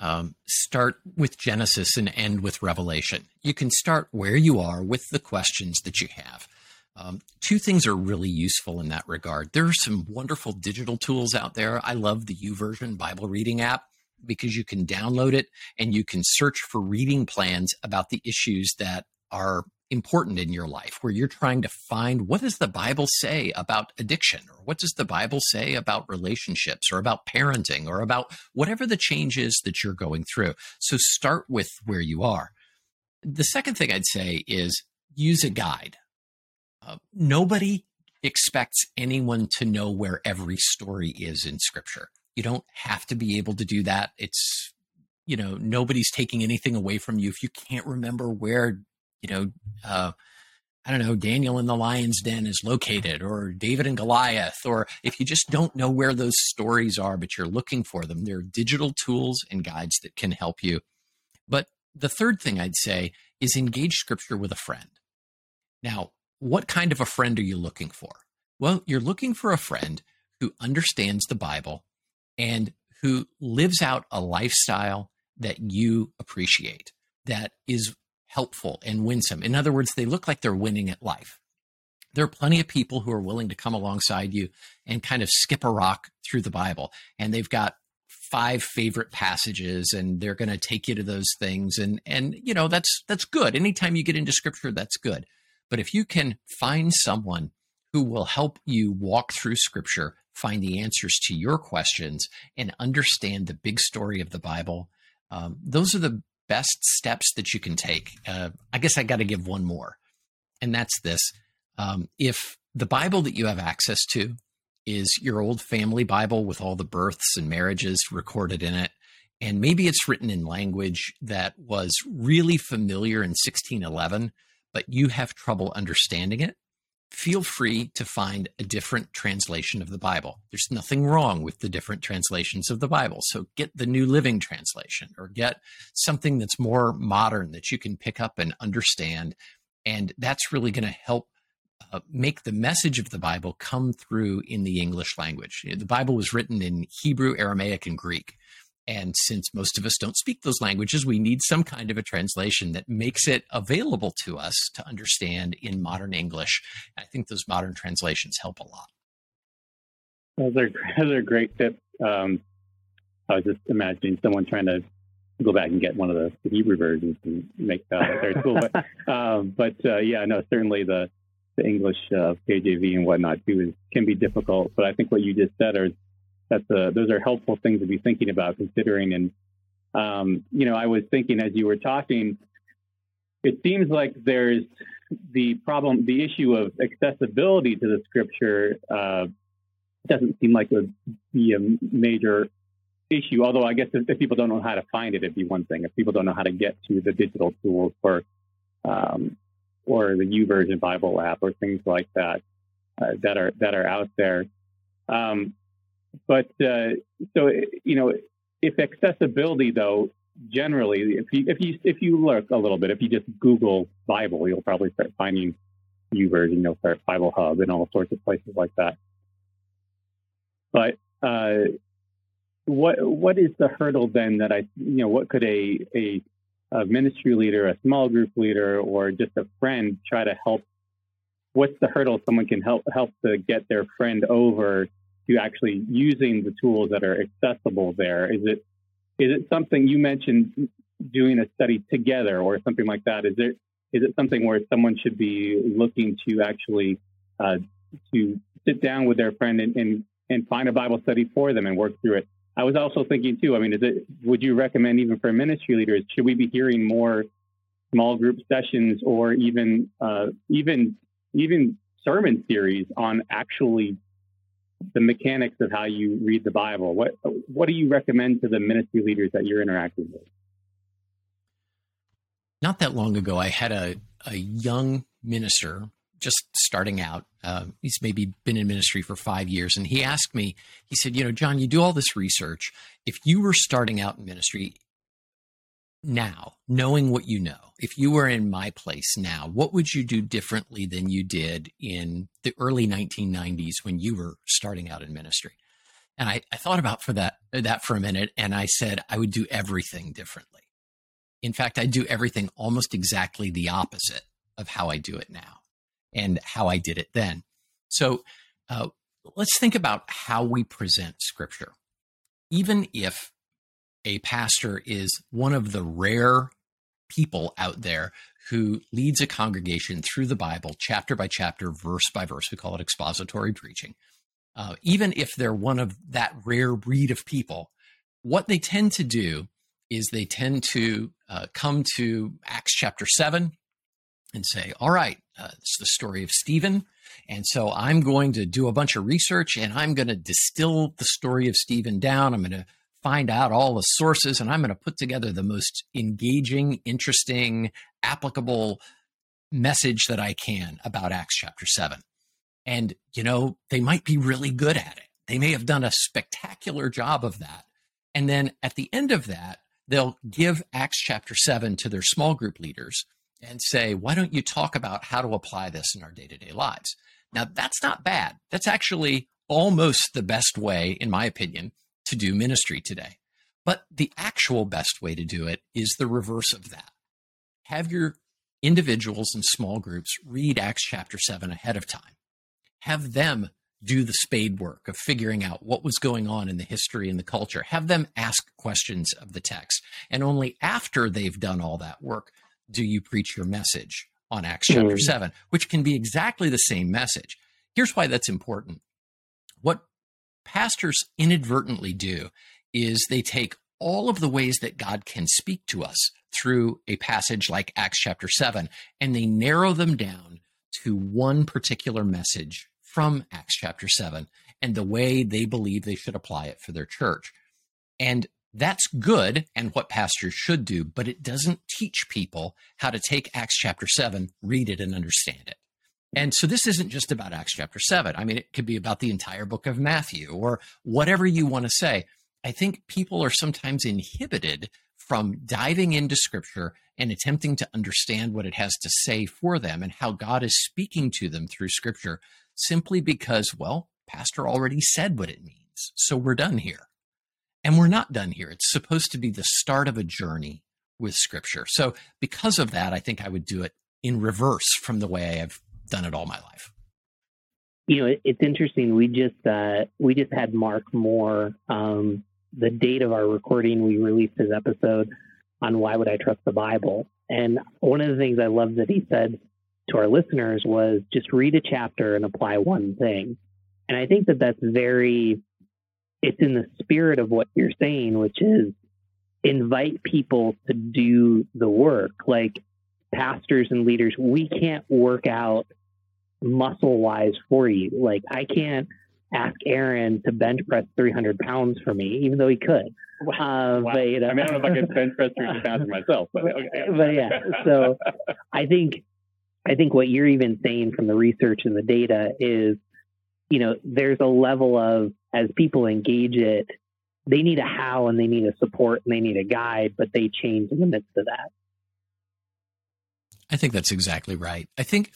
um, start with Genesis and end with Revelation. You can start where you are with the questions that you have. Um, two things are really useful in that regard. There are some wonderful digital tools out there. I love the YouVersion Bible reading app because you can download it and you can search for reading plans about the issues that are important in your life where you're trying to find what does the bible say about addiction? Or what does the bible say about relationships or about parenting or about whatever the change is that you're going through? So start with where you are. The second thing i'd say is use a guide. Uh, nobody expects anyone to know where every story is in scripture. You don't have to be able to do that. It's you know nobody's taking anything away from you. If you can't remember where you know, uh, I don't know, Daniel in the lion's den is located, or David and Goliath, or if you just don't know where those stories are, but you're looking for them, there are digital tools and guides that can help you. But the third thing I'd say is engage scripture with a friend. Now, what kind of a friend are you looking for? Well, you're looking for a friend who understands the Bible and who lives out a lifestyle that you appreciate, that is helpful and winsome. In other words, they look like they're winning at life. There are plenty of people who are willing to come alongside you and kind of skip a rock through the Bible. And they've got five favorite passages and they're going to take you to those things and and you know that's that's good anytime you get into scripture that's good but if you can find someone who will help you walk through scripture find the answers to your questions and understand the big story of the bible um, those are the best steps that you can take. Uh, I guess I got to give one more, and that's this. Um, if the Bible that you have access to is your old family Bible with all the births and marriages recorded in it, and maybe it's written in language that was really familiar in 1611, but you have trouble understanding it, feel free to find a different translation of the Bible. There's nothing wrong with the different translations of the Bible. So get the New Living Translation or get something that's more modern that you can pick up and understand. And that's really going to help uh, make the message of the Bible come through in the English language. The Bible was written in Hebrew, Aramaic, and Greek. And since most of us don't speak those languages, we need some kind of a translation that makes it available to us to understand in modern English. I think those modern translations help a lot. Those are (laughs) those are great tips. Um, I was just imagining someone trying to go back and get one of the, Hebrew versions and make that very cool. But (laughs) um, but uh, yeah, no, certainly the the English uh, KJV and whatnot too is, can be difficult. But I think what you just said are that's a, those are helpful things to be thinking about, considering. And um, you know, I was thinking as you were talking, it seems like there's the problem, the issue of accessibility to the scripture uh, doesn't seem like it would be a major issue. Although I guess if, if, people don't know how to find it, it'd be one thing. If people don't know how to get to the digital tools or um, or the YouVersion Bible app or things like that uh, that are that are out there. Um, but uh, so you know, if accessibility though generally if you if you if you look a little bit if you just google bible you'll probably start finding YouVersion you'll start bible hub and all sorts of places like that. But uh, what what is the hurdle then that i you know what could a, a a ministry leader a small group leader or just a friend try to help? What's the hurdle someone can help help to get their friend over to actually using the tools that are accessible there? Is it is it something you mentioned doing a study together or something like that? Is it is it something where someone should be looking to actually uh, to sit down with their friend and, and and find a Bible study for them and work through it? I was also thinking too. I mean, is it would you recommend even for ministry leaders? Should we be hearing more small group sessions or even uh, even even sermon series on actually the mechanics of how you read the Bible. What what do you recommend to the ministry leaders that you're interacting with? Not that long ago, I had a, a young minister just starting out. Uh, he's maybe been in ministry for five years. And he asked me, he said, You know, John, you do all this research. If you were starting out in ministry, now, knowing what you know, if you were in my place now, what would you do differently than you did in the early 1990s when you were starting out in ministry? And I, I thought about for that that for a minute, and I said I would do everything differently. In fact, I do everything almost exactly the opposite of how I do it now and how I did it then. So uh, let's think about how we present Scripture. Even if a pastor is one of the rare people out there who leads a congregation through the Bible, chapter by chapter, verse by verse. We call it expository preaching. Uh, even if they're one of that rare breed of people, what they tend to do is they tend to uh, come to Acts chapter 7 and say, All right, uh, it's the story of Stephen. And so I'm going to do a bunch of research and I'm going to distill the story of Stephen down. I'm going to find out all the sources and I'm going to put together the most engaging, interesting, applicable message that I can about Acts chapter 7. And, you know, they might be really good at it. They may have done a spectacular job of that. And then at the end of that, they'll give Acts chapter 7 to their small group leaders and say, why don't you talk about how to apply this in our day to day lives? Now, that's not bad. That's actually almost the best way, in my opinion, to do ministry today. But the actual best way to do it is the reverse of that. Have your individuals and small groups read Acts chapter 7 ahead of time. Have them do the spade work of figuring out what was going on in the history and the culture. Have them ask questions of the text. And only after they've done all that work do you preach your message on Acts chapter mm. 7, which can be exactly the same message. Here's why that's important. What pastors inadvertently do is they take all of the ways that God can speak to us through a passage like Acts chapter 7 and they narrow them down to one particular message from Acts chapter 7 and the way they believe they should apply it for their church. And that's good and what pastors should do, but it doesn't teach people how to take Acts chapter 7, read it, and understand it. And so this isn't just about Acts chapter 7. I mean, it could be about the entire book of Matthew or whatever you want to say. I think people are sometimes inhibited from diving into scripture and attempting to understand what it has to say for them and how God is speaking to them through scripture simply because, well, Pastor already said what it means. So we're done here. And we're not done here. It's supposed to be the start of a journey with scripture. So because of that, I think I would do it in reverse from the way I have done it all my life. You know, it's interesting. We just uh, we just had Mark Moore. Um, the date of our recording, we released his episode on why would I trust the Bible. And one of the things I loved that he said to our listeners was just read a chapter and apply one thing. And I think that that's very, it's in the spirit of what you're saying, which is invite people to do the work. Like pastors and leaders, we can't work out muscle wise for you. Like I can't ask Aaron to bench press 300 pounds for me, even though he could. Wow. Uh, but, you know, I mean, I don't know if I can bench press 300 (laughs) pounds for myself, but okay. but yeah. So I think I think what you're even saying from the research and the data is, you know, there's a level of as people engage it, they need a how and they need a support and they need a guide, but they change in the midst of that. I think that's exactly right. I think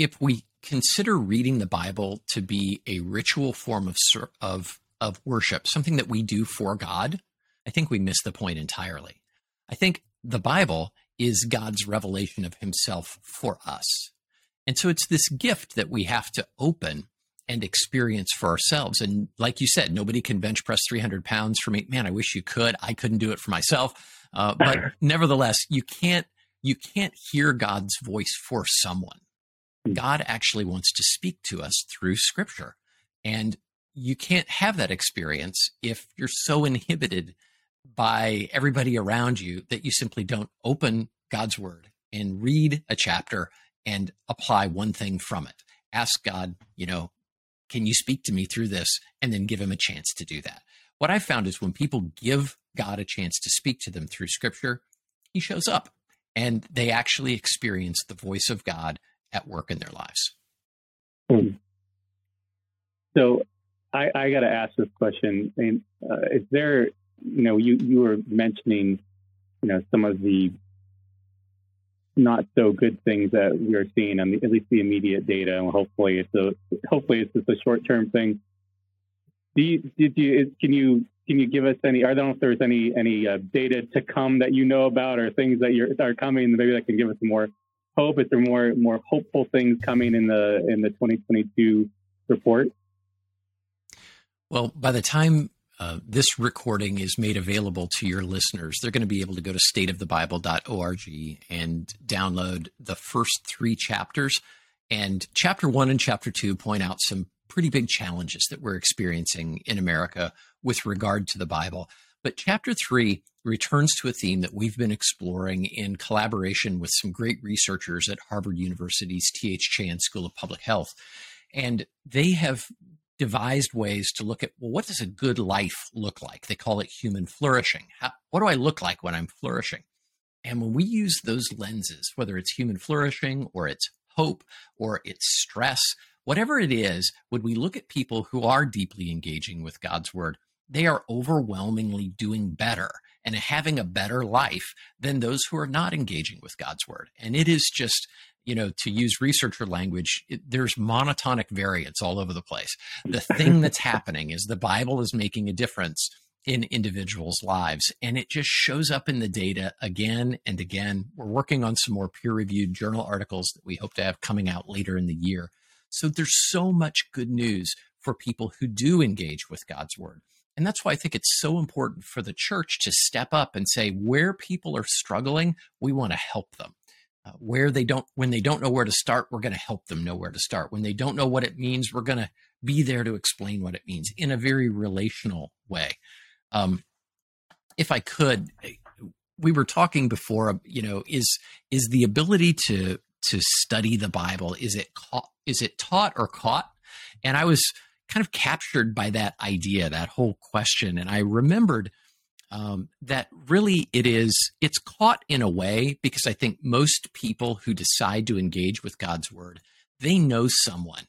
if we consider reading the Bible to be a ritual form of of of worship, something that we do for God, I think we miss the point entirely. I think the Bible is God's revelation of himself for us. And so it's this gift that we have to open and experience for ourselves. And like you said, nobody can bench press 300 pounds for me. Man, I wish you could. I couldn't do it for myself. Uh, but (laughs) nevertheless, you can't you can't hear God's voice for someone. Hmm. God actually wants to speak to us through Scripture, and you can't have that experience if you're so inhibited by everybody around you that you simply don't open God's Word and read a chapter and apply one thing from it. Ask God, you know, can you speak to me through this? And then give him a chance to do that. What I found is when people give God a chance to speak to them through scripture, he shows up and they actually experience the voice of God at work in their lives. Hmm. So I, I got to ask this question. And, uh, is there, you know, you, you were mentioning, you know, some of the not so good things that we are seeing on the, at least the immediate data, and hopefully it's a hopefully it's just a short term thing. Do you, did you can you can you give us any? I don't know if there's any any uh, data to come that you know about or things that you're, are coming maybe that can give us more hope. Is there are more more hopeful things coming in the in the 2022 report? Well, by the time uh, this recording is made available to your listeners, they're going to be able to go to stateofthebible.org and download the first three chapters. And chapter one and chapter two point out some pretty big challenges that we're experiencing in America with regard to the Bible. But chapter three returns to a theme that we've been exploring in collaboration with some great researchers at Harvard University's T.H. Chan School of Public Health. And they have devised ways to look at well what does a good life look like they call it human flourishing How, what do i look like when i'm flourishing and when we use those lenses whether it's human flourishing or it's hope or it's stress whatever it is when we look at people who are deeply engaging with god's word they are overwhelmingly doing better and having a better life than those who are not engaging with god's word and it is just you know, to use researcher language, it, there's monotonic variance all over the place. The thing that's (laughs) happening is the Bible is making a difference in individuals' lives, and it just shows up in the data again and again. We're working on some more peer reviewed journal articles that we hope to have coming out later in the year. So there's so much good news for people who do engage with God's word. And that's why I think it's so important for the church to step up and say, where people are struggling, we want to help them. Uh, where they don't when they don't know where to start we're going to help them know where to start. When they don't know what it means we're going to be there to explain what it means in a very relational way. Um, if i could we were talking before you know is is the ability to to study the bible is it caught is it taught or caught? And i was kind of captured by that idea that whole question. And i remembered um, that really it is it's caught in a way because i think most people who decide to engage with god's word they know someone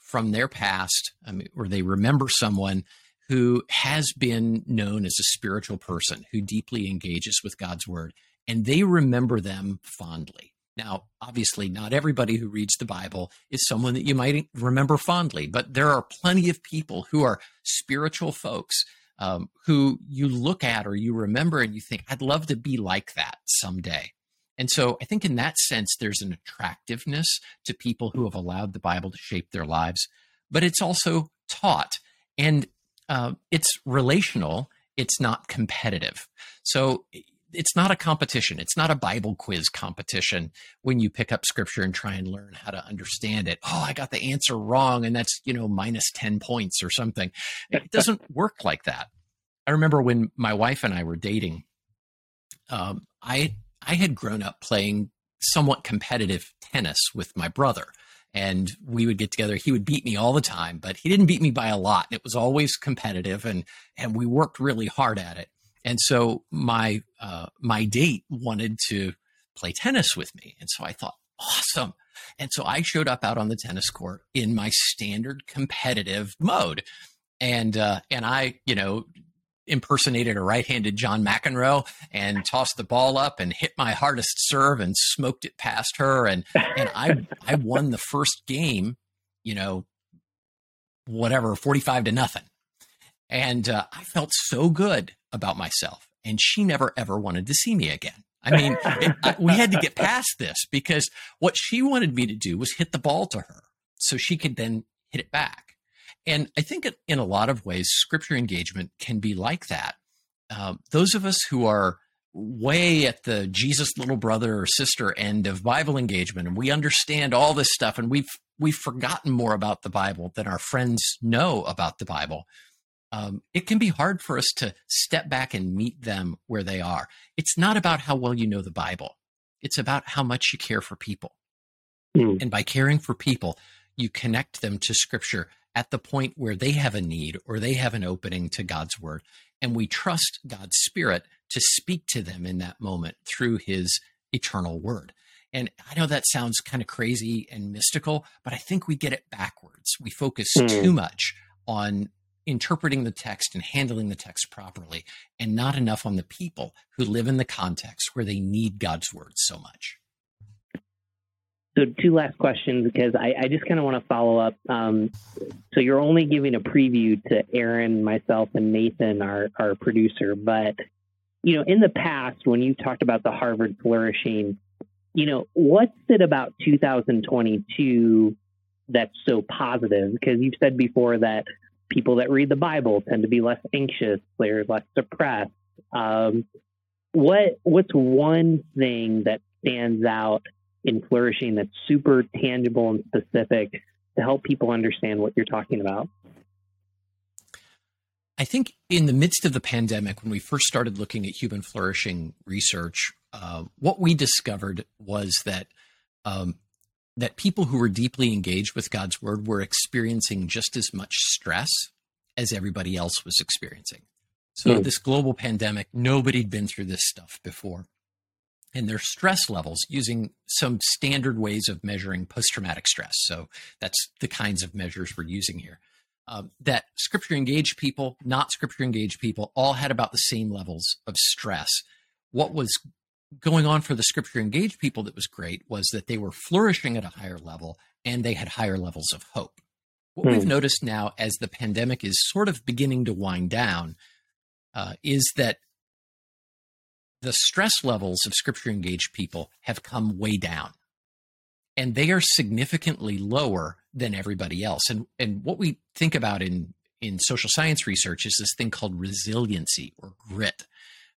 from their past I mean, or they remember someone who has been known as a spiritual person who deeply engages with god's word and they remember them fondly now obviously not everybody who reads the bible is someone that you might remember fondly but there are plenty of people who are spiritual folks um, who you look at or you remember and you think, I'd love to be like that someday. And so I think in that sense, there's an attractiveness to people who have allowed the Bible to shape their lives, but it's also taught and uh, it's relational. It's not competitive. So it's not a competition. It's not a Bible quiz competition when you pick up scripture and try and learn how to understand it. Oh, I got the answer wrong. And that's, you know, minus 10 points or something. It (laughs) doesn't work like that. I remember when my wife and I were dating, um, I, I had grown up playing somewhat competitive tennis with my brother and we would get together. He would beat me all the time, but he didn't beat me by a lot. It was always competitive and, and we worked really hard at it. And so my uh, my date wanted to play tennis with me, and so I thought, awesome. And so I showed up out on the tennis court in my standard competitive mode, and uh, and I, you know, impersonated a right-handed John McEnroe and tossed the ball up and hit my hardest serve and smoked it past her and and I I won the first game, you know, whatever, 45 to nothing. And uh, I felt so good about myself and she never ever wanted to see me again. I (laughs) mean, it, I, we had to get past this because what she wanted me to do was hit the ball to her so she could then hit it back. And I think in a lot of ways, scripture engagement can be like that. Um, those of us who are way at the Jesus little brother or sister end of Bible engagement, and we understand all this stuff, and we've we've forgotten more about the Bible than our friends know about the Bible. Um, it can be hard for us to step back and meet them where they are. It's not about how well you know the Bible; it's about how much you care for people. Mm. And by caring for people, you connect them to Scripture at the point where they have a need or they have an opening to God's word. And we trust God's Spirit to speak to them in that moment through his eternal word. And I know that sounds kind of crazy and mystical, but I think we get it backwards. We focus mm. too much on interpreting the text and handling the text properly, and not enough on the people who live in the context where they need God's word so much. So two last questions because I, I just kind of want to follow up. Um, so you're only giving a preview to Aaron, myself, and Nathan, our our producer. But you know, in the past, when you talked about the Harvard flourishing, you know, what's it about 2022 that's so positive? Because you've said before that people that read the Bible tend to be less anxious, they're less depressed. Um, what what's one thing that stands out? in flourishing that's super tangible and specific to help people understand what you're talking about? I think in the midst of the pandemic, when we first started looking at human flourishing research, uh, what we discovered was that um, that people who were deeply engaged with God's word were experiencing just as much stress as everybody else was experiencing. So mm. this global pandemic, nobody'd been through this stuff before and their stress levels using some standard ways of measuring post traumatic stress. So that's the kinds of measures we're using here. Um, that scripture engaged people, not scripture engaged people, all had about the same levels of stress. What was going on for the scripture engaged people that was great was that they were flourishing at a higher level and they had higher levels of hope. What we've hmm. noticed now as the pandemic is sort of beginning to wind down uh, is that the stress levels of scripture engaged people have come way down and they are significantly lower than everybody else and and what we think about in in social science research is this thing called resiliency or grit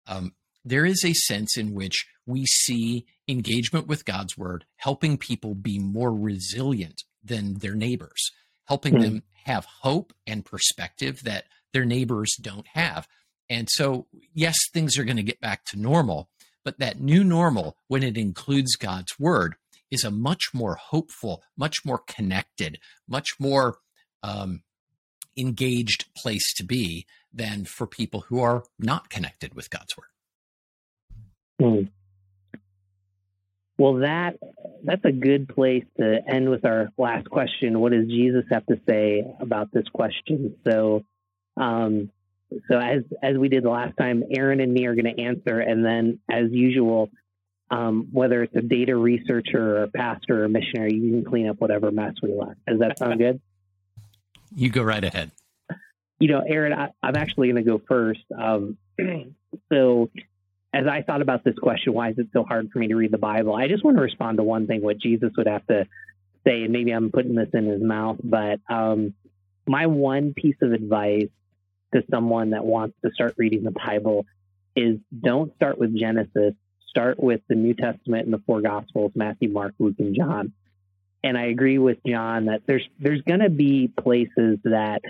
um, there is a sense in which we see engagement with god's word helping people be more resilient than their neighbors helping mm-hmm. them have hope and perspective that their neighbors don't have and so, yes, things are going to get back to normal, but that new normal, when it includes God's word, is a much more hopeful, much more connected, much more um, engaged place to be than for people who are not connected with God's word. Hmm. Well, that that's a good place to end with our last question. What does Jesus have to say about this question? So, um, so as as we did the last time, Aaron and me are going to answer, and then as usual, um, whether it's a data researcher or a pastor or missionary, you can clean up whatever mess we left. Does that sound good? You go right ahead. You know, Aaron, I, am actually going to go first. Um, (clears throat) so, as I thought about this question, why is it so hard for me to read the Bible? I just want to respond to one thing, what Jesus would have to say, and maybe I'm putting this in his mouth, but um, my one piece of advice to someone that wants to start reading the Bible is don't start with Genesis. Start with the New Testament and the four Gospels: Matthew, Mark, Luke, and John. And I agree with John that there's there's going to be places that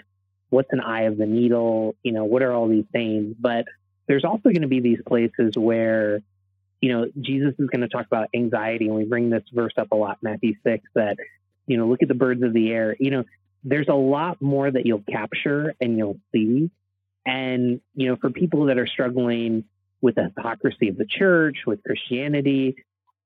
what's an eye of the needle, you know, what are all these things? But there's also going to be these places where, you know, Jesus is going to talk about anxiety, and we bring this verse up a lot, Matthew six, that you know, look at the birds of the air. You know, there's a lot more that you'll capture and you'll see. And, you know, for people that are struggling with the hypocrisy of the church, with Christianity,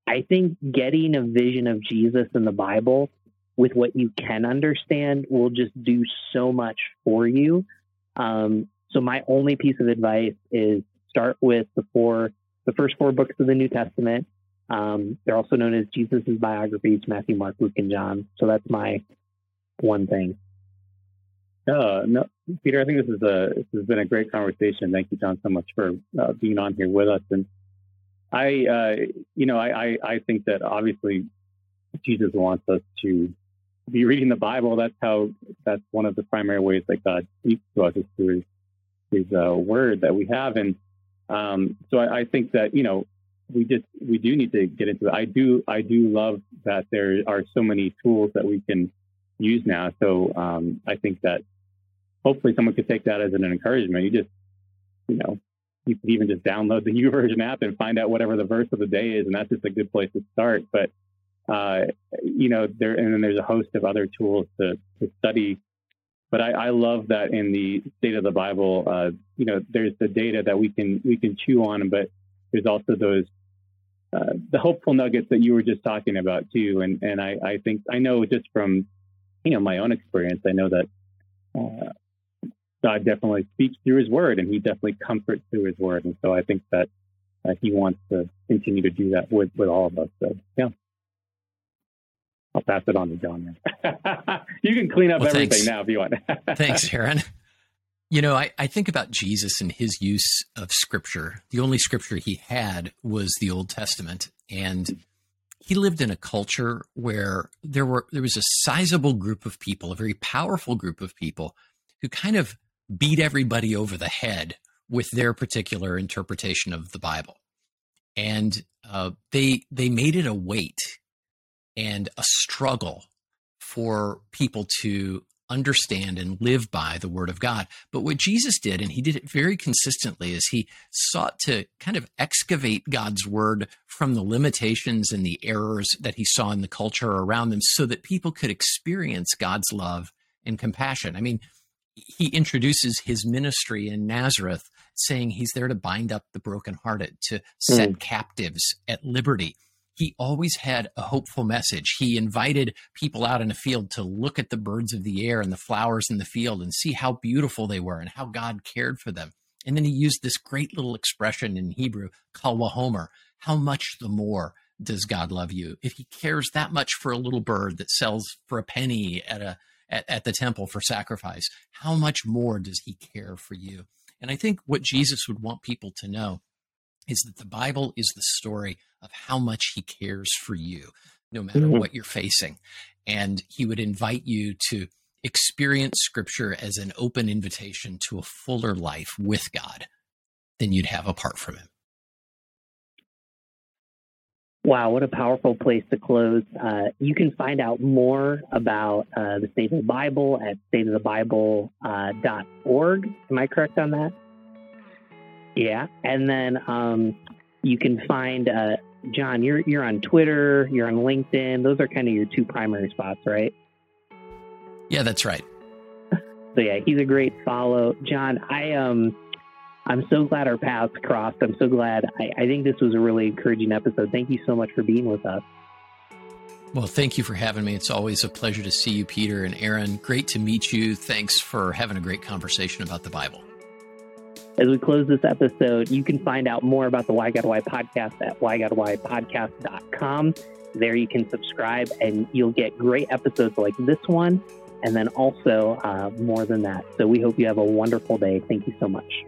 I think getting a vision of Jesus in the Bible with what you can understand will just do so much for you. Um, so my only piece of advice is start with the four, the first four books of the New Testament. Um, they're also known as Jesus' biographies: Matthew, Mark, Luke, and John. So that's my one thing. Uh, no, Peter, I think this is a this has been a great conversation. Thank you, John, so much for uh, being on here with us. And I, uh, you know, I, I, I think that obviously Jesus wants us to be reading the Bible. That's how. That's one of the primary ways that God speaks to us is through His uh, Word that we have. And um, so I, I think that you know we just we do need to get into it. I do I do love that there are so many tools that we can use now. So um, I think that hopefully someone could take that as an encouragement. You just, you know, you could even just download the (laughs) YouVersion app and find out whatever the verse of the day is, and that's just a good place to start. But uh, you know, there and then there's a host of other tools to, to study. But I, I love that in the state of the Bible, uh, you know, there's the data that we can we can chew on, but there's also those uh, the hopeful nuggets that you were just talking about too. And and I, I think I know just from you know my own experience, I know that uh, God definitely speaks through His Word, and He definitely comforts through His Word. And so I think that uh, He wants to continue to do that with with all of us. So yeah. I'll pass it on to John. (laughs) you can clean up well, everything thanks. now if you want. (laughs) thanks, Aaron. You know, I, I think about Jesus and his use of scripture. The only scripture he had was the Old Testament. And he lived in a culture where there were there was a sizable group of people, a very powerful group of people who kind of beat everybody over the head with their particular interpretation of the Bible, and uh, they they made it a weight and a struggle for people to understand and live by the word of God. But what Jesus did, and he did it very consistently, is he sought to kind of excavate God's word from the limitations and the errors that he saw in the culture around them so that people could experience God's love and compassion. I mean, he introduces his ministry in Nazareth, saying he's there to bind up the brokenhearted, to set mm. captives at liberty. He always had a hopeful message. He invited people out in a field to look at the birds of the air and the flowers in the field and see how beautiful they were and how God cared for them. And then he used this great little expression in Hebrew, kal vachomer, how much the more does God love you? If he cares that much for a little bird that sells for a penny at a at, at the temple for sacrifice, how much more does he care for you? And I think what Jesus would want people to know is that the Bible is the story of how much he cares for you, no matter mm-hmm. what you're facing. And he would invite you to experience scripture as an open invitation to a fuller life with God than you'd have apart from him. Wow, what a powerful place to close. Uh, you can find out more about uh, the State of the Bible at stateofthebible.org. Uh, Am I correct on that? Yeah. And then um, you can find uh, John, you're, you're on Twitter, you're on LinkedIn. Those are kind of your two primary spots, right? Yeah, that's right. So, yeah, he's a great follow. John, I um, I'm so glad our paths crossed. I'm so glad. I, I think this was a really encouraging episode. Thank you so much for being with us. Well, thank you for having me. It's always a pleasure to see you, Peter and Aaron. Great to meet you. Thanks for having a great conversation about the Bible. As we close this episode, you can find out more about the Why God Why podcast at whygodwhypodcast.com. There you can subscribe and you'll get great episodes like this one and then also uh, more than that. So we hope you have a wonderful day. Thank you so much.